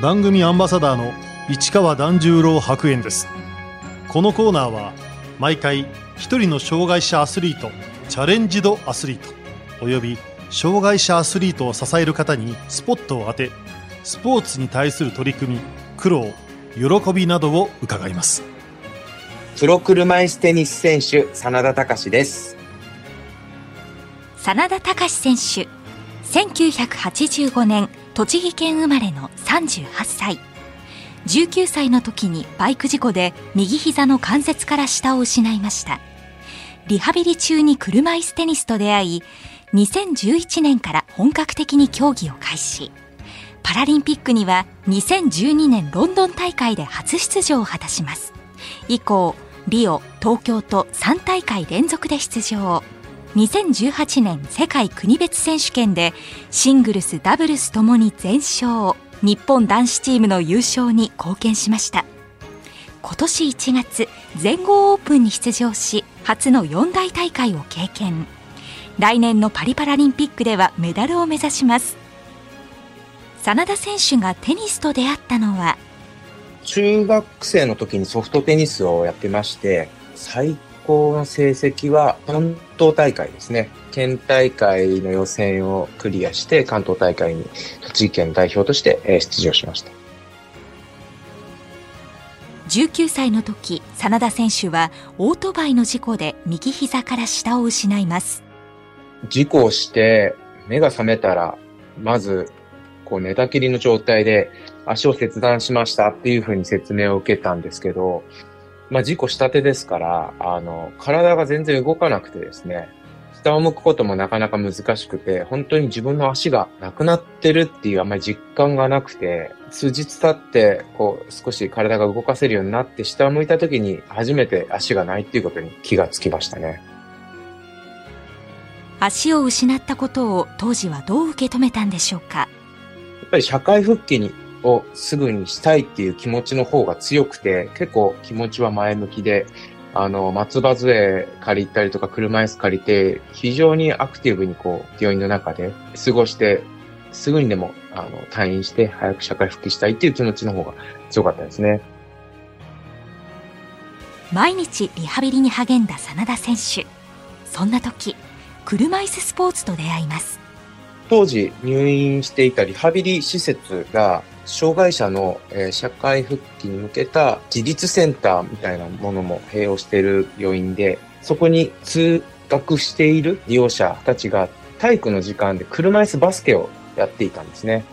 番組アンバサダーの市川團十郎白猿です。このコーナーは毎回一人の障害者アスリートチャレンジドアスリートおよび障害者アスリートを支える方にスポットを当てスポーツに対する取り組み苦労喜びなどを伺います。プロ車椅子テニス選手真田隆です。真田隆選手1985年栃木県生まれの38歳。19歳の時にバイク事故で右膝の関節から下を失いました。リハビリ中に車椅子テニスと出会い2011年から本格的に競技を開始。パラリンピックには2012年ロンドン大会で初出場を果たします。以降リオ東京と3大会連続で出場。2018年世界国別選手権でシングルスダブルスともに全勝日本男子チームの優勝に貢献しました。今年1月全豪オープンに出場し初の四大大会を経験。来年のパリパラリンピックではメダルを目指します。真田選手がテニスと出会ったのは中学生の時にソフトテニスをやってまして最高の成績は関東大会ですね。県大会の予選をクリアして関東大会に栃木県代表として出場しました。19歳の時真田選手はオートバイの事故で右膝から下を失います。事故をして目が覚めたらまずこう寝たきりの状態で足を切断しましたっていうふうに説明を受けたんですけど、まあ事故したてですから、あの、体が全然動かなくてですね、下を向くこともなかなか難しくて、本当に自分の足がなくなってるっていうあんまり実感がなくて、数日経って、こう、少し体が動かせるようになって、下を向いた時に初めて足がないっていうことに気がつきましたね。足を失ったことを当時はどう受け止めたんでしょうか？やっぱり社会復帰にをすぐにしたいっていう気持ちの方が強くて、結構気持ちは前向きで、あの、松葉杖借りたりとか車椅子借りて、非常にアクティブにこう、病院の中で過ごして、すぐにでも、あの、退院して早く社会復帰したいっていう気持ちの方が強かったですね。毎日リハビリに励んだ真田選手。そんな時、車椅子スポーツと出会います。当時入院していたリハビリ施設が障害者の、え社会復帰に向けた自立センターみたいなものも併用している病院で、そこに通学している利用者たちが体育の時間で車椅子バスケをやっていたんですね。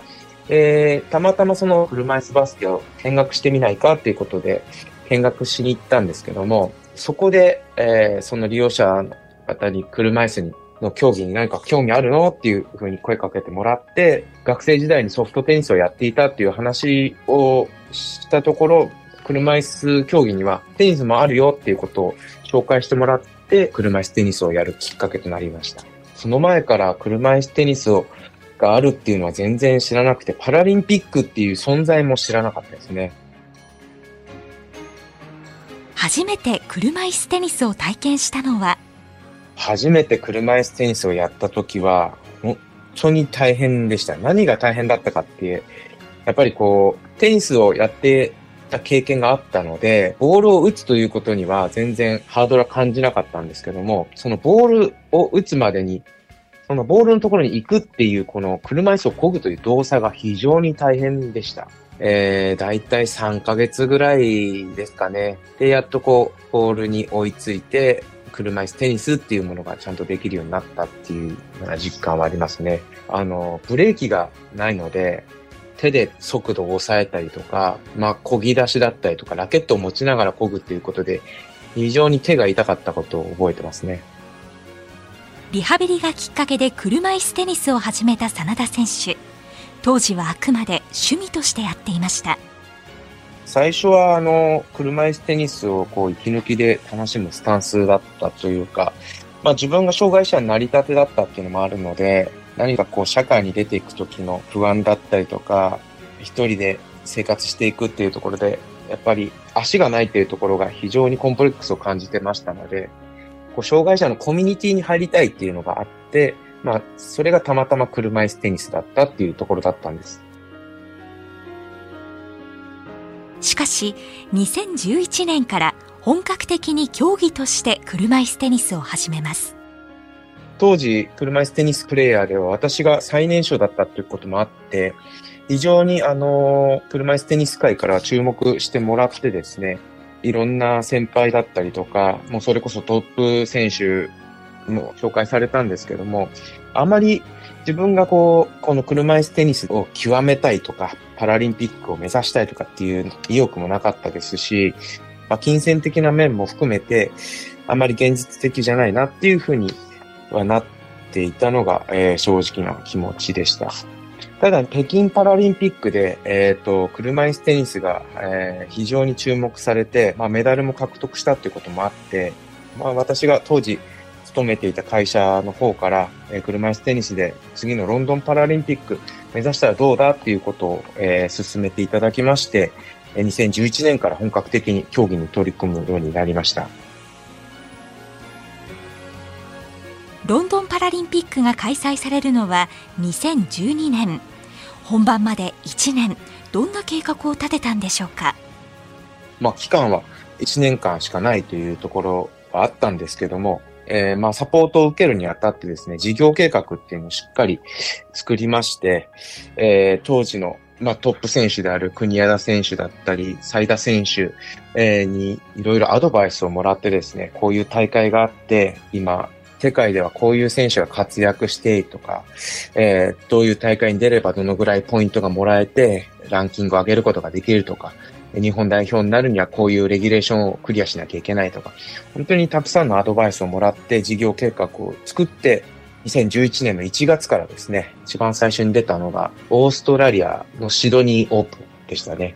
えー、たまたまその車椅子バスケを見学してみないかっていうことで見学しに行ったんですけども、そこで、えー、その利用者の方に車椅子にの競技に何か興味あるのっていうふうに声かけてもらって、学生時代にソフトテニスをやっていたっていう話をしたところ、車椅子競技にはテニスもあるよっていうことを紹介してもらって、車椅子テニスをやるきっかけとなりました。その前から車椅子テニスをがあるっていうのは全然知らなくて、パラリンピックっていう存在も知らなかったですね。初めて車椅子テニスを体験したのは初めて車椅子テニスをやった時は、本当に大変でした。何が大変だったかっていう、やっぱりこう、テニスをやってた経験があったので、ボールを打つということには全然ハードルは感じなかったんですけども、そのボールを打つまでに、そのボールのところに行くっていうこの車椅子を漕ぐという動作が非常に大変でした。えー、だいたい3ヶ月ぐらいですかね。で、やっとこう、ボールに追いついて、車椅子テニスっていうものがちゃんとできるようになったっていうような実感はありますね。あの、ブレーキがないので、手で速度を抑えたりとか、まあ、漕ぎ出しだったりとか、ラケットを持ちながら漕ぐっていうことで、非常に手が痛かったことを覚えてますね。リハビリがきっかけで車椅子テニスを始めた真田選手。当時はあくまで趣味としてやっていました。最初はあの、車椅子テニスをこう息抜きで楽しむスタンスだったというか、まあ自分が障害者になりたてだったっていうのもあるので、何かこう社会に出ていく時の不安だったりとか、一人で生活していくっていうところで、やっぱり足がないっていうところが非常にコンプレックスを感じてましたので、こう障害者のコミュニティに入りたいっていうのがあって、まあ、それがたまたま車椅子テニスだったっていうところだったんです。しかし2011年から本格的に競技として車椅子テニスを始めます。当時、車椅子テニスプレイヤーでは私が最年少だったということもあって、非常にあの、車椅子テニス界から注目してもらってですね、いろんな先輩だったりとか、もうそれこそトップ選手も紹介されたんですけども、あまり自分がこう、この車椅子テニスを極めたいとか、パラリンピックを目指したいとかっていう意欲もなかったですし、まあ、金銭的な面も含めて、あまり現実的じゃないなっていうふうにはなっていたのが、えー、正直な気持ちでした。ただ、北京パラリンピックで、えっ、ー、と、車椅子テニスが、えー、非常に注目されて、まあ、メダルも獲得したっていうこともあって、まあ、私が当時勤めていた会社の方から、えー、車椅子テニスで次のロンドンパラリンピック目指したらどうだっていうことを、えー、進めていただきまして、2011年から本格的に競技に取り組むようになりました。ロンドンパラリンピックが開催されるのは2012年本番まで1年どんな計画を立てたんでしょうか？まあ期間は1年間しかないというところはあったんですけども、えー、まあサポートを受けるにあたってですね、事業計画っていうのをしっかり作りまして、えー、当時のまあ、トップ選手である国枝選手だったり、斉田選手、えー、にいろいろアドバイスをもらってですね、こういう大会があって、今、世界ではこういう選手が活躍してとか、えー、どういう大会に出ればどのぐらいポイントがもらえて、ランキングを上げることができるとか、日本代表になるにはこういうレギュレーションをクリアしなきゃいけないとか、本当にたくさんのアドバイスをもらって事業計画を作って、2011年の1月からですね、一番最初に出たのが、オーストラリアのシドニーオープンでしたね。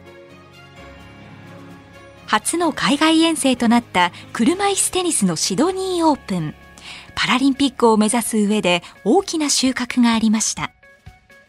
初の海外遠征となった車椅子テニスのシドニーオープン。パラリンピックを目指す上で大きな収穫がありました。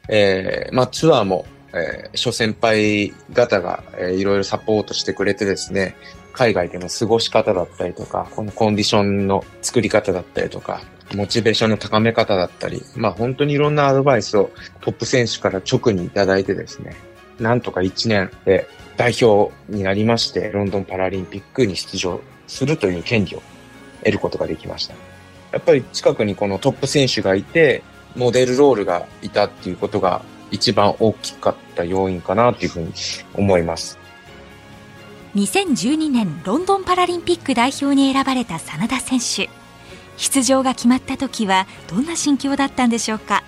えー、まあツアーも、えー、諸先輩方が、えー、いろいろサポートしてくれてですね、海外での過ごし方だったりとか、このコンディションの作り方だったりとか、モチベーションの高め方だったり、まあ本当にいろんなアドバイスをトップ選手から直にいただいてですね、なんとか1年で代表になりまして、ロンドンパラリンピックに出場するという権利を得ることができました。やっぱり近くにこのトップ選手がいて、モデルロールがいたっていうことが一番大きかった要因かなというふうに思います。2012年ロンドンパラリンピック代表に選ばれた真田選手。出場が決まった時はどんな心境だったんでしょうか？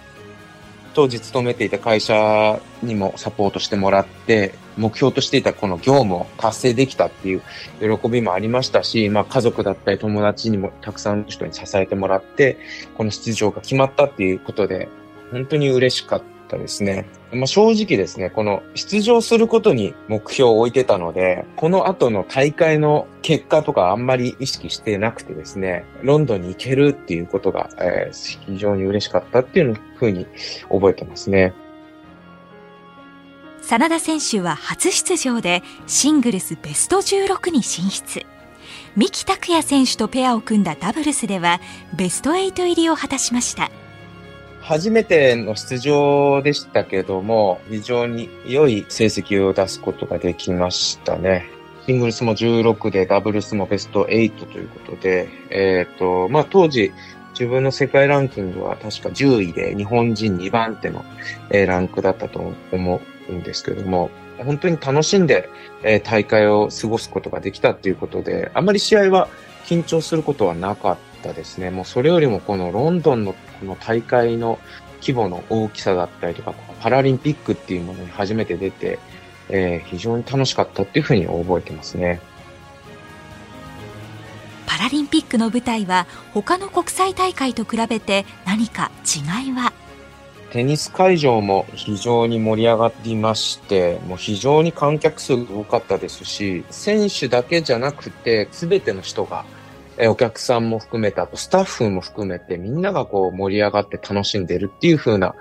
当時勤めていた会社にもサポートしてもらって目標としていたこの業務を達成できたっていう喜びもありましたし、まあ家族だったり友達にもたくさんの人に支えてもらって、この出場が決まったっていうことで、本当に嬉しかったですね。まあ正直ですね、この出場することに目標を置いてたので、この後の大会の結果とかあんまり意識してなくてですね、ロンドンに行けるっていうことが、えー、非常に嬉しかったっていうふうに覚えてますね。真田選手は初出場でシングルスベスト16に進出三木拓也選手とペアを組んだダブルスではベスト8入りを果たしました初めての出場でしたけども非常に良い成績を出すことができましたね。シングルスも16でダブルスもベスト8ということで、えっ、ー、と、まあ、当時、自分の世界ランキングは確か10位で日本人2番手の、えランクだったと思うんですけども、本当に楽しんで、えー、大会を過ごすことができたっていうことで、あまり試合は緊張することはなかったですね。もうそれよりもこのロンドンのこの大会の規模の大きさだったりとか、パラリンピックっていうものに初めて出て、えー、非常に楽しかったっていうふうに覚えてますね。パラリンピックの舞台は他の国際大会と比べて何か違いは？テニス会場も非常に盛り上がりまして、もう非常に観客数が多かったですし、選手だけじゃなくて、すべての人が、えお客さんも含めた、スタッフも含めて、みんながこう盛り上がって楽しんでるっていう風な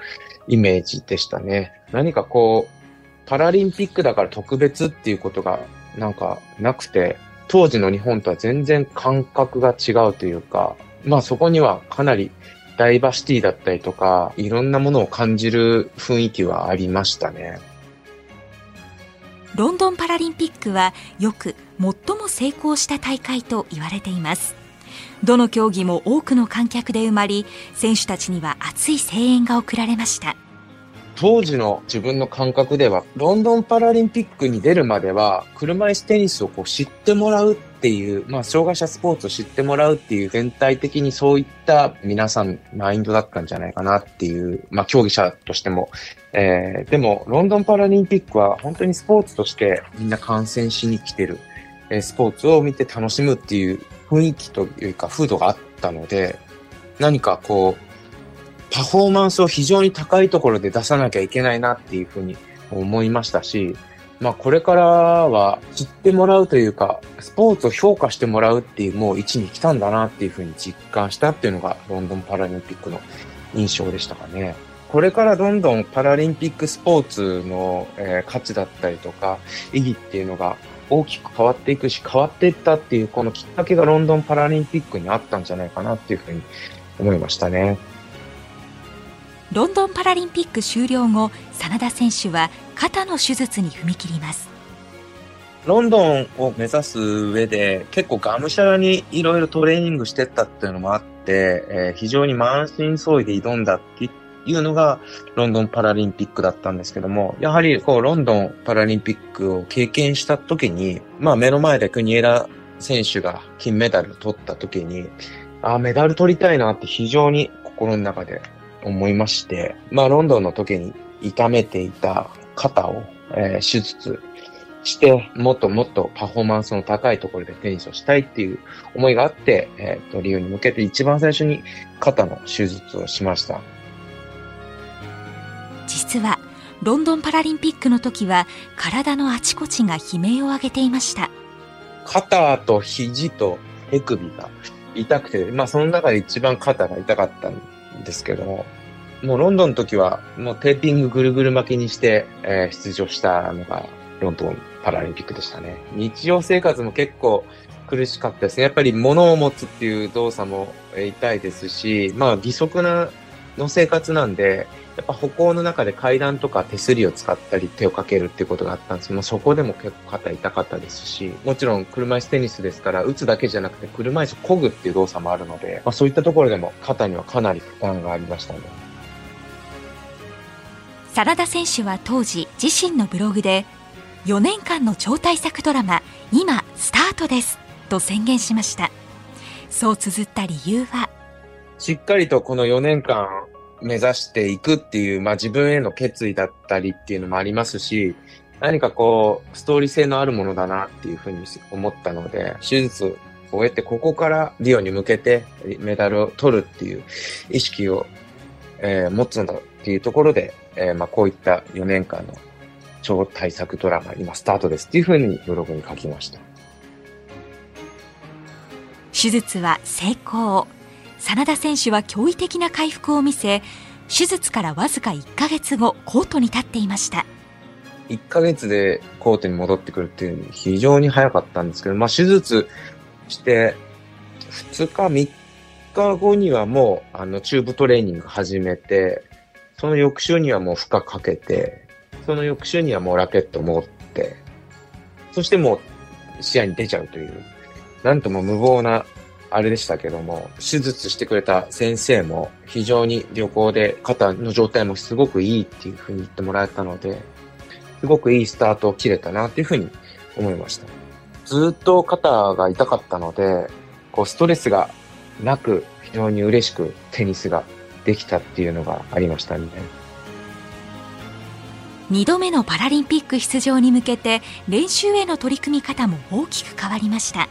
イメージでしたね。何かこう、パラリンピックだから特別っていうことがなんかなくて、当時の日本とは全然感覚が違うというか、まあそこにはかなりダイバーシティだったりとか、いろんなものを感じる雰囲気はありましたね。ロンドンパラリンピックはよく最も成功した大会と言われています。どの競技も多くの観客で埋まり選手たちには熱い声援が送られました。当時の自分の感覚では、ロンドンパラリンピックに出るまでは、車椅子テニスをこう知ってもらうっていう、まあ、障害者スポーツを知ってもらうっていう、全体的にそういった皆さん、マインドだったんじゃないかなっていう、まあ、競技者としても。えー、でも、ロンドンパラリンピックは本当にスポーツとしてみんな観戦しに来てる、え、スポーツを見て楽しむっていう雰囲気というか、風土があったので、何かこう、パフォーマンスを非常に高いところで出さなきゃいけないなっていうふうに思いましたし、まあこれからは知ってもらうというか、スポーツを評価してもらうっていうもう位置に来たんだなっていうふうに実感したっていうのがロンドンパラリンピックの印象でしたかね。これからどんどんパラリンピックスポーツの、え、価値だったりとか意義っていうのが大きく変わっていくし変わっていったっていうこのきっかけがロンドンパラリンピックにあったんじゃないかなっていうふうに思いましたね。ロンドンパラリンピック終了後真田選手は肩の手術に踏み切りますロンドンを目指す上で結構がむしゃらにいろいろトレーニングしてったっていうのもあって、えー、非常に満身創痍で挑んだっていうのがロンドンパラリンピックだったんですけども、やはりこうロンドンパラリンピックを経験した時に、まあ目の前で国枝選手が金メダルを取った時に、ああ、メダル取りたいなって非常に心の中で思いまして、まあ、ロンドンの時に痛めていた肩を、えー、手術して、もっともっとパフォーマンスの高いところでテニスをしたいっていう思いがあって、えっ、ー、と、リオに向けて一番最初に肩の手術をしました。実は、ロンドンパラリンピックの時は、体のあちこちが悲鳴を上げていました。肩と肘と手首が痛くて、まあその中で一番肩が痛かったんですけども、もうロンドンの時は、もうテーピングぐるぐる巻きにして、えー、出場したのがロンドンパラリンピックでしたね。日常生活も結構苦しかったですね。やっぱり物を持つっていう動作も痛いですし、まあ義足なの生活なんで、やっぱ歩行の中で階段とか手すりを使ったり手をかけるっていうことがあったんですけど、そこでも結構肩痛かったですし、もちろん車椅子テニスですから、打つだけじゃなくて車椅子漕ぐっていう動作もあるので、まあ、そういったところでも肩にはかなり負担がありましたね。真田選手は当時自身のブログで、4年間の超大作ドラマ、今スタートですと宣言しました。そう綴った理由は、しっかりとこの4年間目指していくっていう、まあ自分への決意だったりっていうのもありますし、何かこう、ストーリー性のあるものだなっていうふうに思ったので、手術を終えて、ここからリオに向けてメダルを取るっていう意識を、えー、持つんだっていうところで、えー、まあこういった4年間の超大作ドラマ、今スタートですっていうふうにブログに書きました。手術は成功。真田選手は驚異的な回復を見せ手術からわずか1ヶ月後コートに立っていました。1ヶ月でコートに戻ってくるっていう非常に早かったんですけど、まあ、手術して2日3日後にはもうあのチューブトレーニング始めてその翌週にはもう負荷かけてその翌週にはもうラケット持ってそしてもう試合に出ちゃうというなんとも無謀なあれでしたけども、手術してくれた先生も非常に旅行で肩の状態もすごくいいっていうふうに言ってもらえたので、すごくいいスタートを切れたなっていうふうに思いました。ずっと肩が痛かったので、こうストレスがなく非常に嬉しくテニスができたっていうのがありましたね。2度目のパラリンピック出場に向けて練習への取り組み方も大きく変わりました。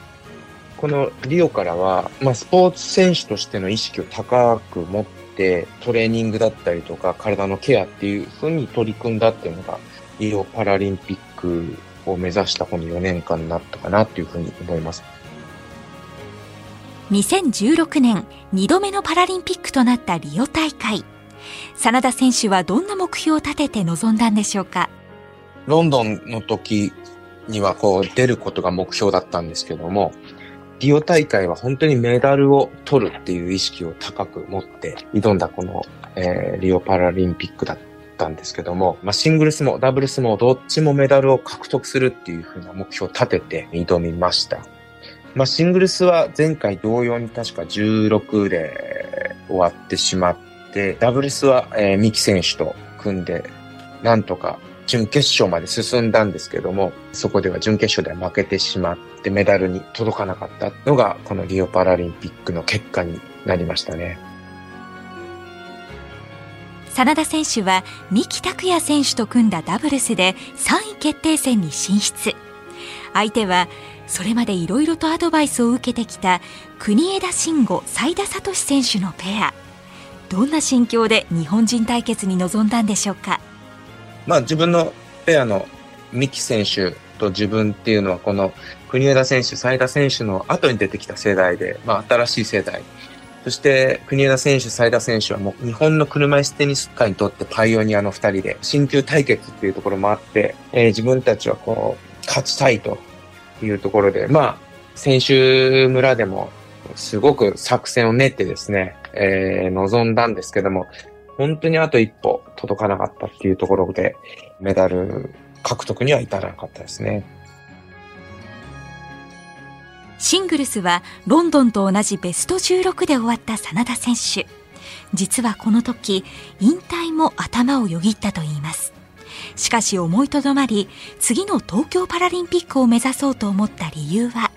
このリオからは、まあ、スポーツ選手としての意識を高く持って、トレーニングだったりとか、体のケアっていうふうに取り組んだっていうのが、リオパラリンピックを目指したこの4年間になったかなっていうふうに思います。2016年、2度目のパラリンピックとなったリオ大会。真田選手はどんな目標を立てて臨んだんでしょうか？ロンドンの時にはこう出ることが目標だったんですけども、リオ大会は本当にメダルを取るっていう意識を高く持って挑んだこの、えー、リオパラリンピックだったんですけども、まあ、シングルスもダブルスもどっちもメダルを獲得するっていうふうな目標を立てて挑みました。まあ、シングルスは前回同様に確か16で終わってしまって、ダブルスは、えー、三木選手と組んで、なんとか準決勝まで進んだんですけども、そこでは準決勝では負けてしまってメダルに届かなかったのが、このリオパラリンピックの結果になりましたね。真田選手は三木拓也選手と組んだダブルスで3位決定戦に進出。相手はそれまでいろいろとアドバイスを受けてきた国枝慎吾、斉田聡選手のペア。どんな心境で日本人対決に臨んだんでしょうか？まあ自分のペアの三木選手と自分っていうのはこの国枝選手、斉田選手の後に出てきた世代で、まあ新しい世代。そして国枝選手、斉田選手はもう日本の車椅子テニス界にとってパイオニアの二人で、新旧対決っていうところもあって、えー、自分たちはこう、勝ちたいというところで、まあ、選手村でもすごく作戦を練ってですね、えー、臨んだんですけども、本当にあと一歩届かなかったっていうところで、メダル獲得には至らなかったですね。シングルスはロンドンと同じベスト16で終わった真田選手。実はこの時、引退も頭をよぎったといいます。しかし思いとどまり、次の東京パラリンピックを目指そうと思った理由は？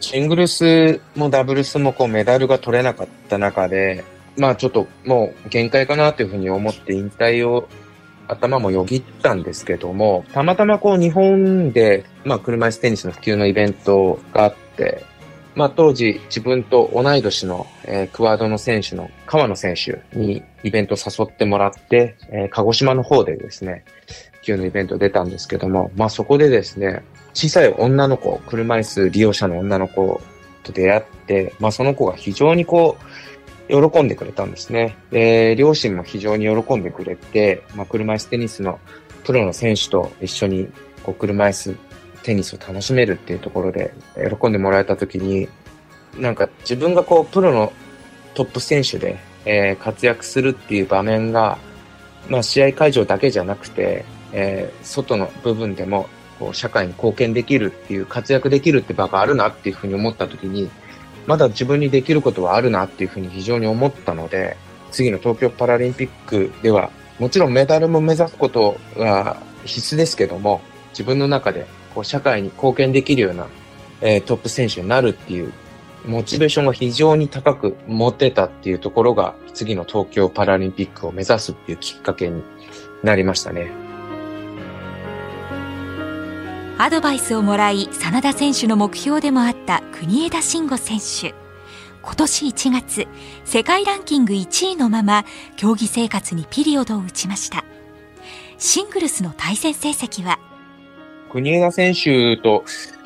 シングルスもダブルスもこうメダルが取れなかった中で、まあちょっともう限界かなというふうに思って引退を頭もよぎったんですけども、たまたまこう日本で、まあ車椅子テニスの普及のイベントがあって、まあ当時自分と同い年の、えー、クワードの選手の川野選手にイベント誘ってもらって、えー、鹿児島の方でですね、普及のイベント出たんですけども、まあそこでですね、小さい女の子、車椅子利用者の女の子と出会って、まあその子が非常にこう、喜んでくれたんですね。で、両親も非常に喜んでくれて、まあ、車椅子テニスのプロの選手と一緒にこう車椅子テニスを楽しめるっていうところで喜んでもらえた時に、なんか自分がこうプロのトップ選手で、えー、活躍するっていう場面が、まあ試合会場だけじゃなくて、えー、外の部分でもこう社会に貢献できるっていう活躍できるって場があるなっていうふうに思った時に、まだ自分にできることはあるなっていうふうに非常に思ったので、次の東京パラリンピックでは、もちろんメダルも目指すことは必須ですけども、自分の中でこう社会に貢献できるような、えー、トップ選手になるっていうモチベーションが非常に高く持てたっていうところが、次の東京パラリンピックを目指すっていうきっかけになりましたね。アドバイスをもらい真田選手の目標でもあった国枝慎吾選手今年1月世界ランキング1位のまま競技生活にピリオドを打ちましたシングルスの対戦成績は国枝選手と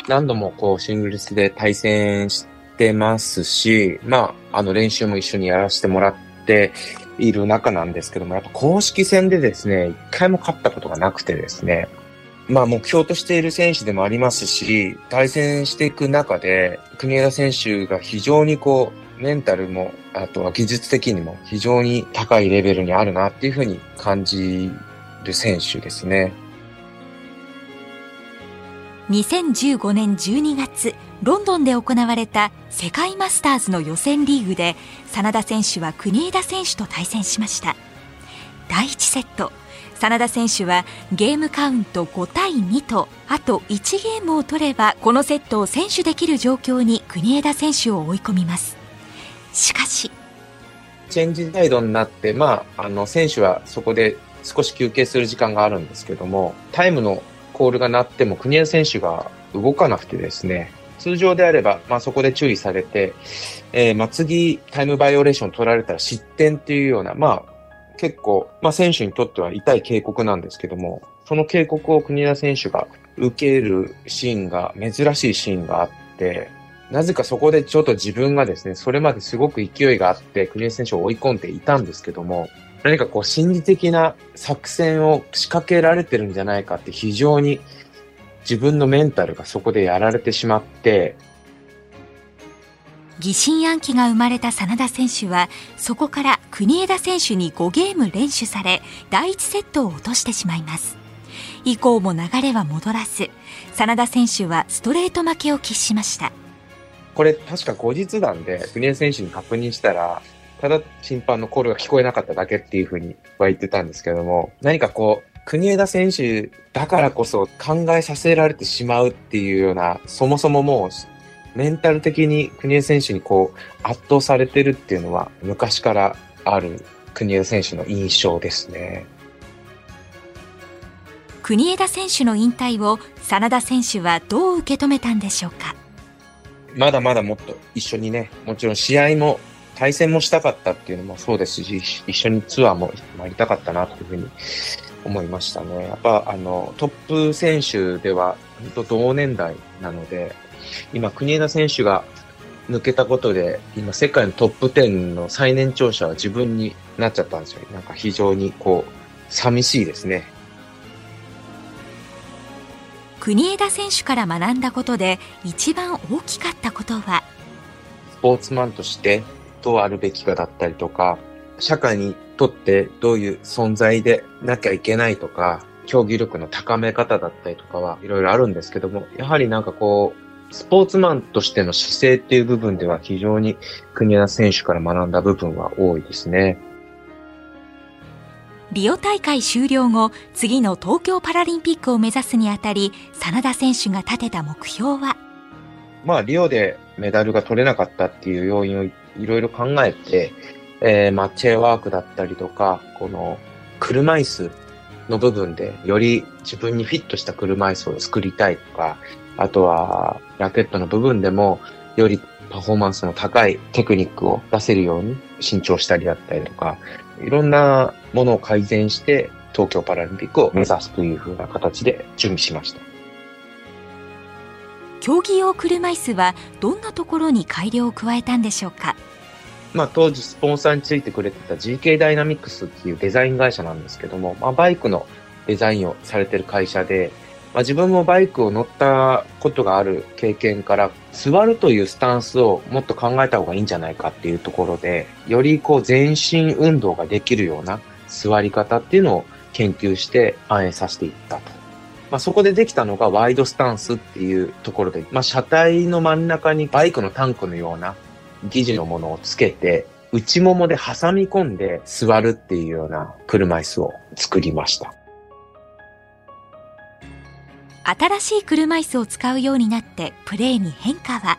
何度もこうシングルスで対戦してますし、まあ、あの練習も一緒にやらせてもらっている中なんですけども、やっぱ公式戦でですね、一回も勝ったことがなくてですね、まあ目標としている選手でもありますし、対戦していく中で、国枝選手が非常にこう、メンタルも、あとは技術的にも非常に高いレベルにあるなっていうふうに感じる選手ですね。2015年12月、ロンドンで行われた世界マスターズの予選リーグで、真田選手は国枝選手と対戦しました。第1セット、真田選手はゲームカウント5対2とあと1ゲームを取ればこのセットを先取できる状況に国枝選手を追い込みますしかしチェンジサイドになって、まあ、あの選手はそこで少し休憩する時間があるんですけどもタイムのコールが鳴っても国枝選手が動かなくてですね通常であれば、まあ、そこで注意されて、えー、まあ、次タイムバイオレーション取られたら失点っていうような、まあ、結構、まあ選手にとっては痛い警告なんですけども、その警告を国枝選手が受けるシーンが、珍しいシーンがあって、なぜかそこでちょっと自分がですね、それまですごく勢いがあって、国枝選手を追い込んでいたんですけども、何かこう心理的な作戦を仕掛けられてるんじゃないかって非常に自分のメンタルがそこでやられてしまって、疑心暗鬼が生まれた真田選手はそこから国枝選手に5ゲーム連取され第1セットを落としてしまいます。以降も流れは戻らず真田選手はストレート負けを喫しました。これ確か後日談で国枝選手に確認したらただ審判のコールが聞こえなかっただけっていうふうには言ってたんですけども何かこう国枝選手だからこそ考えさせられてしまうっていうような、そもそももうメンタル的に国枝選手にこう圧倒されてるっていうのは昔からある国枝選手の印象ですね。国枝選手の引退を真田選手はどう受け止めたんでしょうか？まだまだもっと一緒にね、もちろん試合も対戦もしたかったっていうのもそうですし、一緒にツアーも回りたかったなというふうに思いましたね。やっぱあのトップ選手では本当同年代なので、今国枝選手が抜けたことで、今世界のトップ10の最年長者は自分になっちゃったんですよ。なんか非常にこう、寂しいですね。国枝選手から学んだことで一番大きかったことは？スポーツマンとしてどうあるべきかだったりとか、社会にとってどういう存在でなきゃいけないとか、競技力の高め方だったりとかはいろいろあるんですけども、やはりなんかこう、スポーツマンとしての姿勢っていう部分では非常に国枝選手から学んだ部分は多いですね。リオ大会終了後、次の東京パラリンピックを目指すにあたり、真田選手が立てた目標は？まあ、リオでメダルが取れなかったっていう要因をいろいろ考えて、えー、まあ、チェワークだったりとか、この車椅子の部分でより自分にフィットした車椅子を作りたいとか、あとはラケットの部分でもよりパフォーマンスの高いテクニックを出せるように新調したりだったりとか、いろんなものを改善して東京パラリンピックを目指すというふうな形で準備しました。競技用車椅子はどんなところに改良を加えたんでしょうか？まあ、当時スポンサーについてくれてた GK ダイナミックスっていうデザイン会社なんですけども、まあ、バイクのデザインをされてる会社で、まあ、自分もバイクを乗ったことがある経験から、座るというスタンスをもっと考えた方がいいんじゃないかっていうところで、よりこう全身運動ができるような座り方っていうのを研究して反映させていったと。まあ、そこでできたのがワイドスタンスっていうところで、まあ、車体の真ん中にバイクのタンクのような疑似のものをつけて、内ももで挟み込んで座るっていうような車椅子を作りました。新しい車椅子を使うようになってプレーに変化は？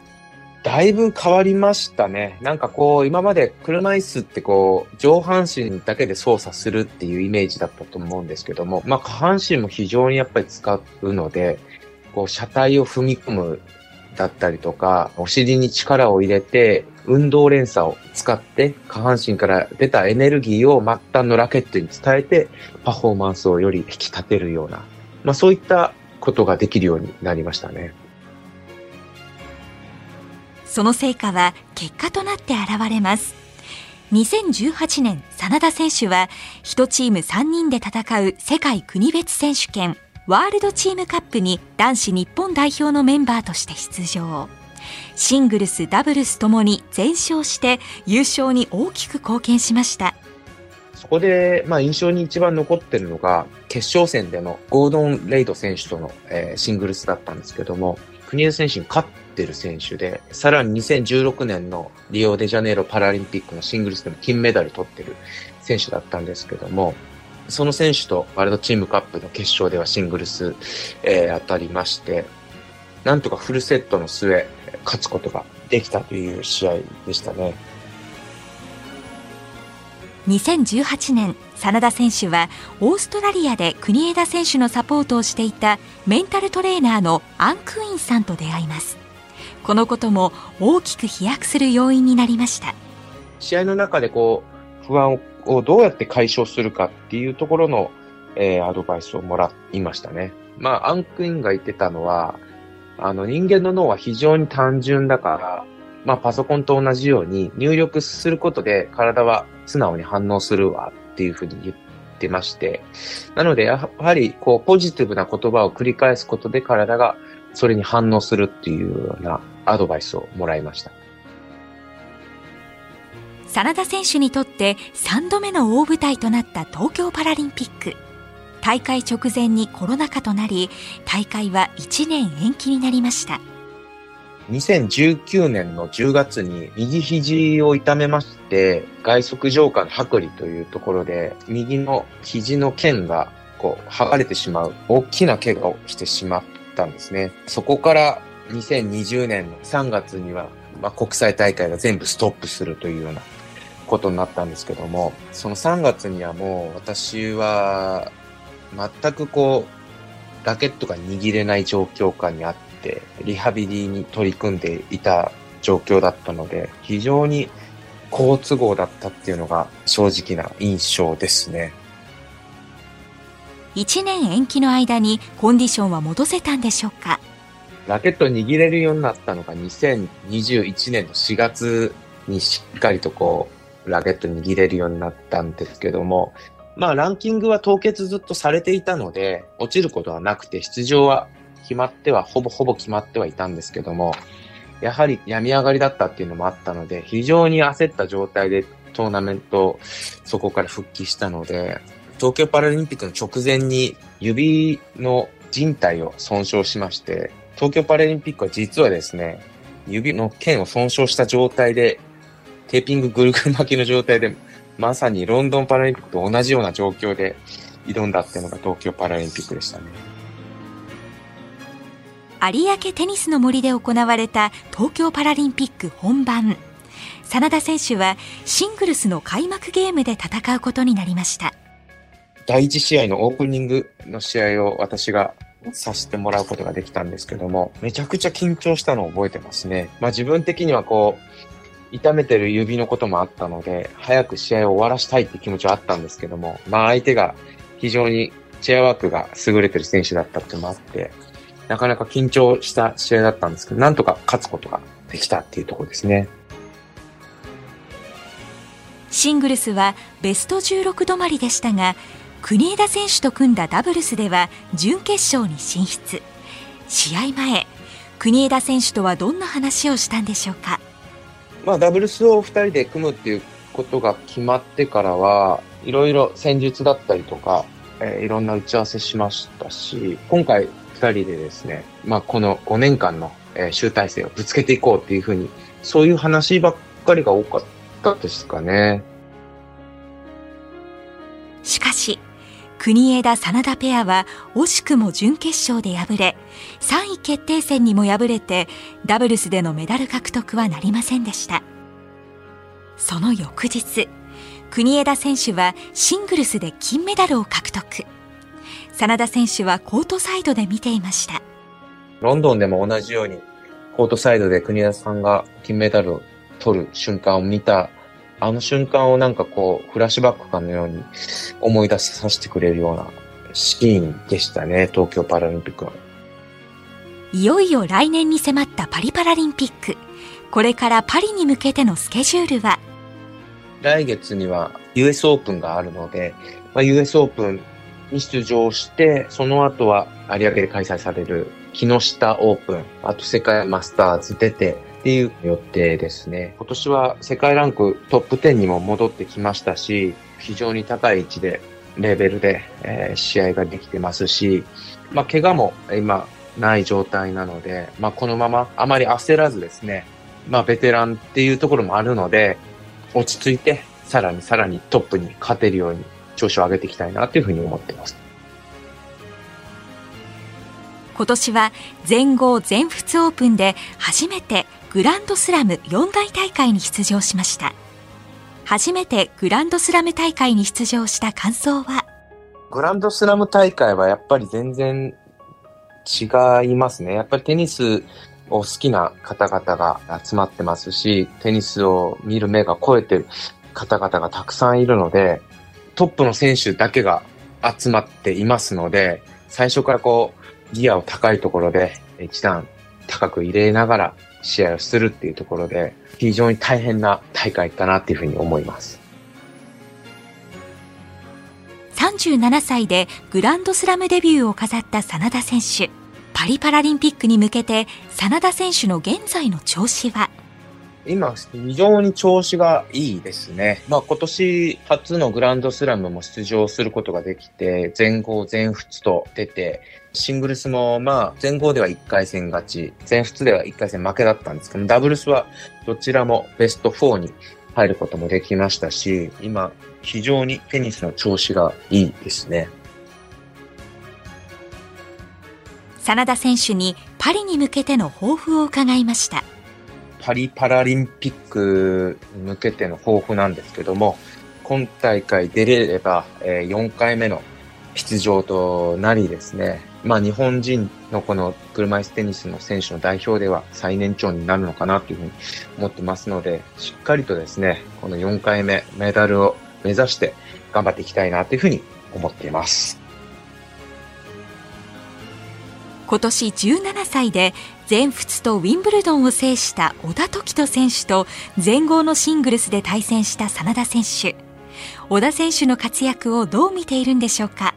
だいぶ変わりましたね。なんかこう、今まで車椅子ってこう、上半身だけで操作するっていうイメージだったと思うんですけども、まあ下半身も非常にやっぱり使うので、こう、車体を踏み込むだったりとか、お尻に力を入れて、運動連鎖を使って下半身から出たエネルギーを末端のラケットに伝えてパフォーマンスをより引き立てるような、まあそういったことができるようになりましたね。その成果は結果となって現れます。2018年、真田選手は1チーム3人で戦う世界国別選手権ワールドチームカップに男子日本代表のメンバーとして出場。シングルス、ダブルスともに全勝して優勝に大きく貢献しました。そこで、まあ、印象に一番残ってるのが、決勝戦でのゴードン・レイド選手との、えー、シングルスだったんですけども、国枝選手に勝ってる選手で、さらに2016年のリオデジャネイロパラリンピックのシングルスでも金メダル取ってる選手だったんですけども、その選手とワールドチームカップの決勝ではシングルス、えー、当たりまして、なんとかフルセットの末、勝つことができたという試合でしたね。2018年、真田選手はオーストラリアで国枝選手のサポートをしていたメンタルトレーナーのアン・クインさんと出会います。このことも大きく飛躍する要因になりました。試合の中でこう、不安をどうやって解消するかっていうところの、えー、アドバイスをもらいましたね。まあ、アンクインが言ってたのは、あの人間の脳は非常に単純だから、まあパソコンと同じように入力することで体は素直に反応するわっていうふうに言ってまして、なのでやはりこうポジティブな言葉を繰り返すことで体がそれに反応するっていうようなアドバイスをもらいました。真田選手にとって3度目の大舞台となった東京パラリンピック大会直前にコロナ禍となり大会は1年延期になりました2019年の10月に右肘を痛めまして、外側上下の剥離というところで、右の肘の腱がこう剥がれてしまう大きな怪我をしてしまったんですね。そこから2020年の3月には、まあ、国際大会が全部ストップするというようなことになったんですけども、その3月にはもう私は全くこう、ラケットが握れない状況下にあって、て、リハビリに取り組んでいた状況だったので、非常に好都合だったっていうのが正直な印象ですね。1年延期の間にコンディションは戻せたんでしょうか？ラケット握れるようになったのが2021年の4月にしっかりとこう、ラケット握れるようになったんですけども、まあランキングは凍結ずっとされていたので、落ちることはなくて出場は決まっては、ほぼほぼ決まってはいたんですけども、やはり病み上がりだったっていうのもあったので、非常に焦った状態でトーナメント、そこから復帰したので、東京パラリンピックの直前に指の人体を損傷しまして、東京パラリンピックは実はですね、指の腱を損傷した状態で、テーピングぐるぐる巻きの状態で、まさにロンドンパラリンピックと同じような状況で挑んだっていうのが東京パラリンピックでしたね。有明テニスの森で行われた東京パラリンピック本番真田選手はシングルスの開幕ゲームで戦うことになりました第1試合のオープニングの試合を私がさせてもらうことができたんですけども、めちゃくちゃ緊張したのを覚えてますね。まあ自分的にはこう、痛めてる指のこともあったので、早く試合を終わらしたいって気持ちはあったんですけども、まあ相手が非常にチェアワークが優れてる選手だったっていうのもあって、なかなか緊張した試合だったんですけど、なんとか勝つことができたっていうところですね。シングルスはベスト16止まりでしたが、国枝選手と組んだダブルスでは準決勝に進出。試合前、国枝選手とはどんな話をしたんでしょうか？まあ、ダブルスを2人で組むっていうことが決まってからは、いろいろ戦術だったりとか、えー、いろんな打ち合わせしましたし、今回2人でですね、まあ、この5年間の、え集大成をぶつけていこうっていうふうに、そういう話ばっかりが多かったですかね。国枝真田ペアは惜しくも準決勝で敗れ、3位決定戦にも敗れて、ダブルスでのメダル獲得はなりませんでした。その翌日、国枝選手はシングルスで金メダルを獲得。真田選手はコートサイドで見ていました。ロンドンでも同じように、コートサイドで国枝さんが金メダルを取る瞬間を見た、あの瞬間をなんかこう、フラッシュバックかのように思い出させてくれるようなシーンでしたね、東京パラリンピックは。いよいよ来年に迫ったパリパラリンピック。これからパリに向けてのスケジュールは？来月には US オープンがあるので、まあ、US オープンに出場して、その後は有明で開催される木下オープン、あと世界マスターズ出てっていう予定ですね。今年は世界ランクトップ10にも戻ってきましたし、非常に高い位置で、レベルで、えー、試合ができてますし、まあ、怪我も今ない状態なので、まあ、このままあまり焦らずですね、まあ、ベテランっていうところもあるので、落ち着いて、さらにさらにトップに勝てるように調子を上げていきたいなというふうに思っています。今年は全豪全仏オープンで初めてグランドスラム四大大会に出場しました。初めてグランドスラム大会に出場した感想は？グランドスラム大会はやっぱり全然違いますね。やっぱりテニスを好きな方々が集まってますしテニスを見る目が超えてる方々がたくさんいるのでトップの選手だけが集まっていますので、最初からこう、ギアを高いところで一段高く入れながら試合をするっていうところで、非常に大変な大会かなっていうふうに思います。37歳でグランドスラムデビューを飾った真田選手。パリパラリンピックに向けて真田選手の現在の調子は？今、非常に調子がいいですね。まあ今年初のグランドスラムも出場することができて、全豪全仏と出て、シングルスもまあ全豪では1回戦勝ち、全仏では1回戦負けだったんですけど、ダブルスはどちらもベスト4に入ることもできましたし、今非常にテニスの調子がいいですね。真田選手にパリに向けての抱負を伺いました。パリパラリンピックに向けての抱負なんですけども、今大会出れれば、えー4回目の出場となりですね、まあ日本人のこの車椅子テニスの選手の代表では最年長になるのかなというふうに思ってますので、しっかりとですね、この4回目メダルを目指して頑張っていきたいなというふうに思っています。今年17歳で全仏とウィンブルドンを制した小田凱人選手と全豪のシングルスで対戦した真田選手小田選手の活躍をどう見ているんでしょうか？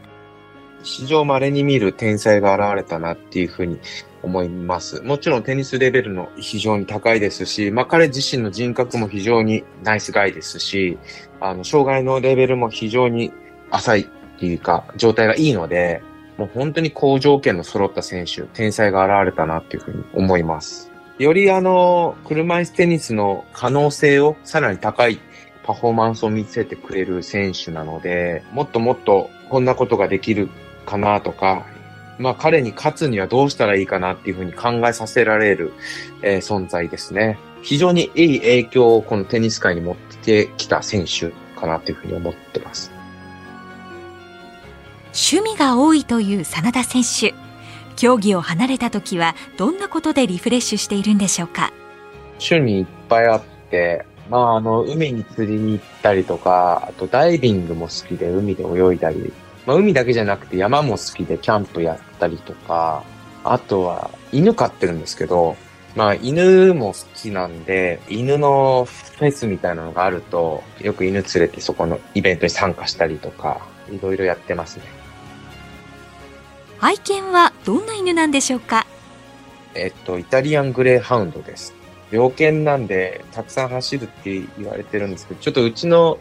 史上稀に見る天才が現れたなっていうふうに思います。もちろんテニスレベルの非常に高いですし、まあ彼自身の人格も非常にナイスガイですし、あの、障害のレベルも非常に浅いっていうか、状態がいいので、もう本当に好条件の揃った選手、天才が現れたなっていうふうに思います。よりあの、車椅子テニスの可能性をさらに高いパフォーマンスを見せてくれる選手なので、もっともっとこんなことができるかなとか、まあ彼に勝つにはどうしたらいいかなっていうふうに考えさせられる、えー存在ですね。非常にいい影響をこのテニス界に持ってきた選手かなというふうに思ってます。趣味が多いという真田選手競技を離れた時はどんなことでリフレッシュしているんでしょうか？趣味いっぱいあって、まああの、海に釣りに行ったりとか、あとダイビングも好きで海で泳いだり、まあ海だけじゃなくて山も好きでキャンプやったりとか、あとは犬飼ってるんですけど、まあ犬も好きなんで、犬のフェスみたいなのがあると、よく犬連れてそこのイベントに参加したりとか、いろいろやってますね。愛犬はどんな犬なんでしょうか？えっと、イタリアングレーハウンドです。猟犬なんで、たくさん走るって言われてるんですけど、ちょっとうちの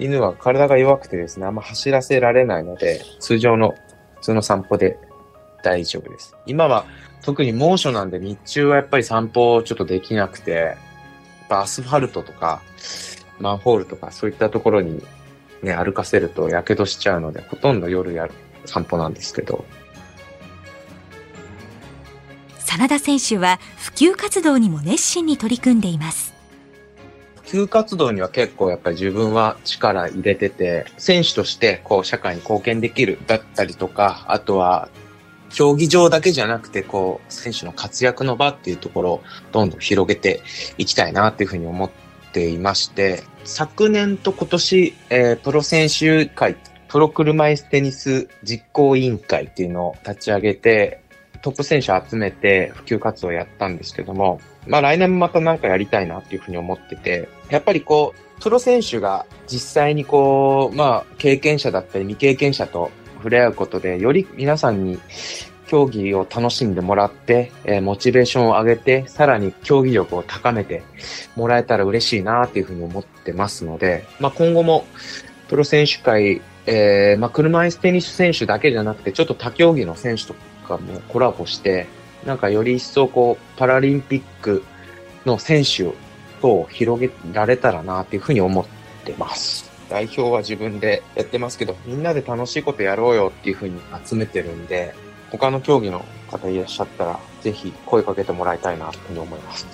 犬は体が弱くてですね、あんま走らせられないので、通常の、普通の散歩で大丈夫です。今は特に猛暑なんで日中はやっぱり散歩ちょっとできなくて、やっぱアスファルトとか、マンホールとかそういったところにね、歩かせると火傷しちゃうので、ほとんど夜やる散歩なんですけど、真田選手は普及活動にも熱心に取り組んでいます普及活動には結構やっぱり自分は力入れてて、選手としてこう社会に貢献できるだったりとか、あとは競技場だけじゃなくてこう選手の活躍の場っていうところをどんどん広げていきたいなっていうふうに思っていまして、昨年と今年、えープロ選手会、プロ車椅子テニス実行委員会っていうのを立ち上げて、トップ選手を集めて普及活動をやったんですけども、まあ来年もまたなんかやりたいなっていうふうに思ってて、やっぱりこう、プロ選手が実際にこう、まあ経験者だったり未経験者と触れ合うことで、より皆さんに競技を楽しんでもらって、えーモチベーションを上げて、さらに競技力を高めてもらえたら嬉しいなっていうふうに思ってますので、まあ今後もプロ選手会、えーまあ車椅子テニス選手だけじゃなくて、ちょっと他競技の選手とかもコラボして、なんかより一層こう、パラリンピックの選手と広げられたらなっていうふうに思ってます。代表は自分でやってますけど、みんなで楽しいことやろうよっていうふうに集めてるんで、他の競技の方いらっしゃったら、ぜひ声かけてもらいたいなというふうに思います。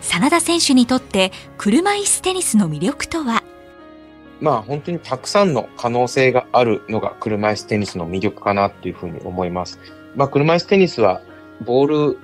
真田選手にとって車椅子テニスの魅力とは？まあ本当にたくさんの可能性があるのが車椅子テニスの魅力かなっていうふうに思います。まあ車椅子テニスはボール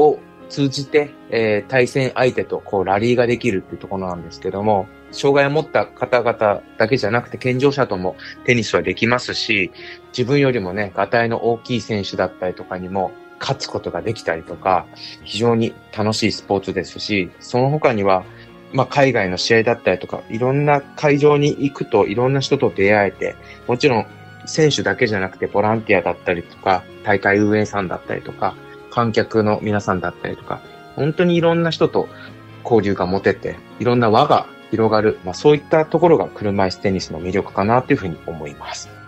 を通じて、えー対戦相手とこうラリーができるっていうところなんですけども、障害を持った方々だけじゃなくて健常者ともテニスはできますし、自分よりもね、ガタイの大きい選手だったりとかにも勝つことができたりとか、非常に楽しいスポーツですし、その他にはまあ、海外の試合だったりとか、いろんな会場に行くといろんな人と出会えて、もちろん選手だけじゃなくてボランティアだったりとか、大会運営さんだったりとか、観客の皆さんだったりとか、本当にいろんな人と交流が持てて、いろんな輪が広がる、まあそういったところが車椅子テニスの魅力かなというふうに思います。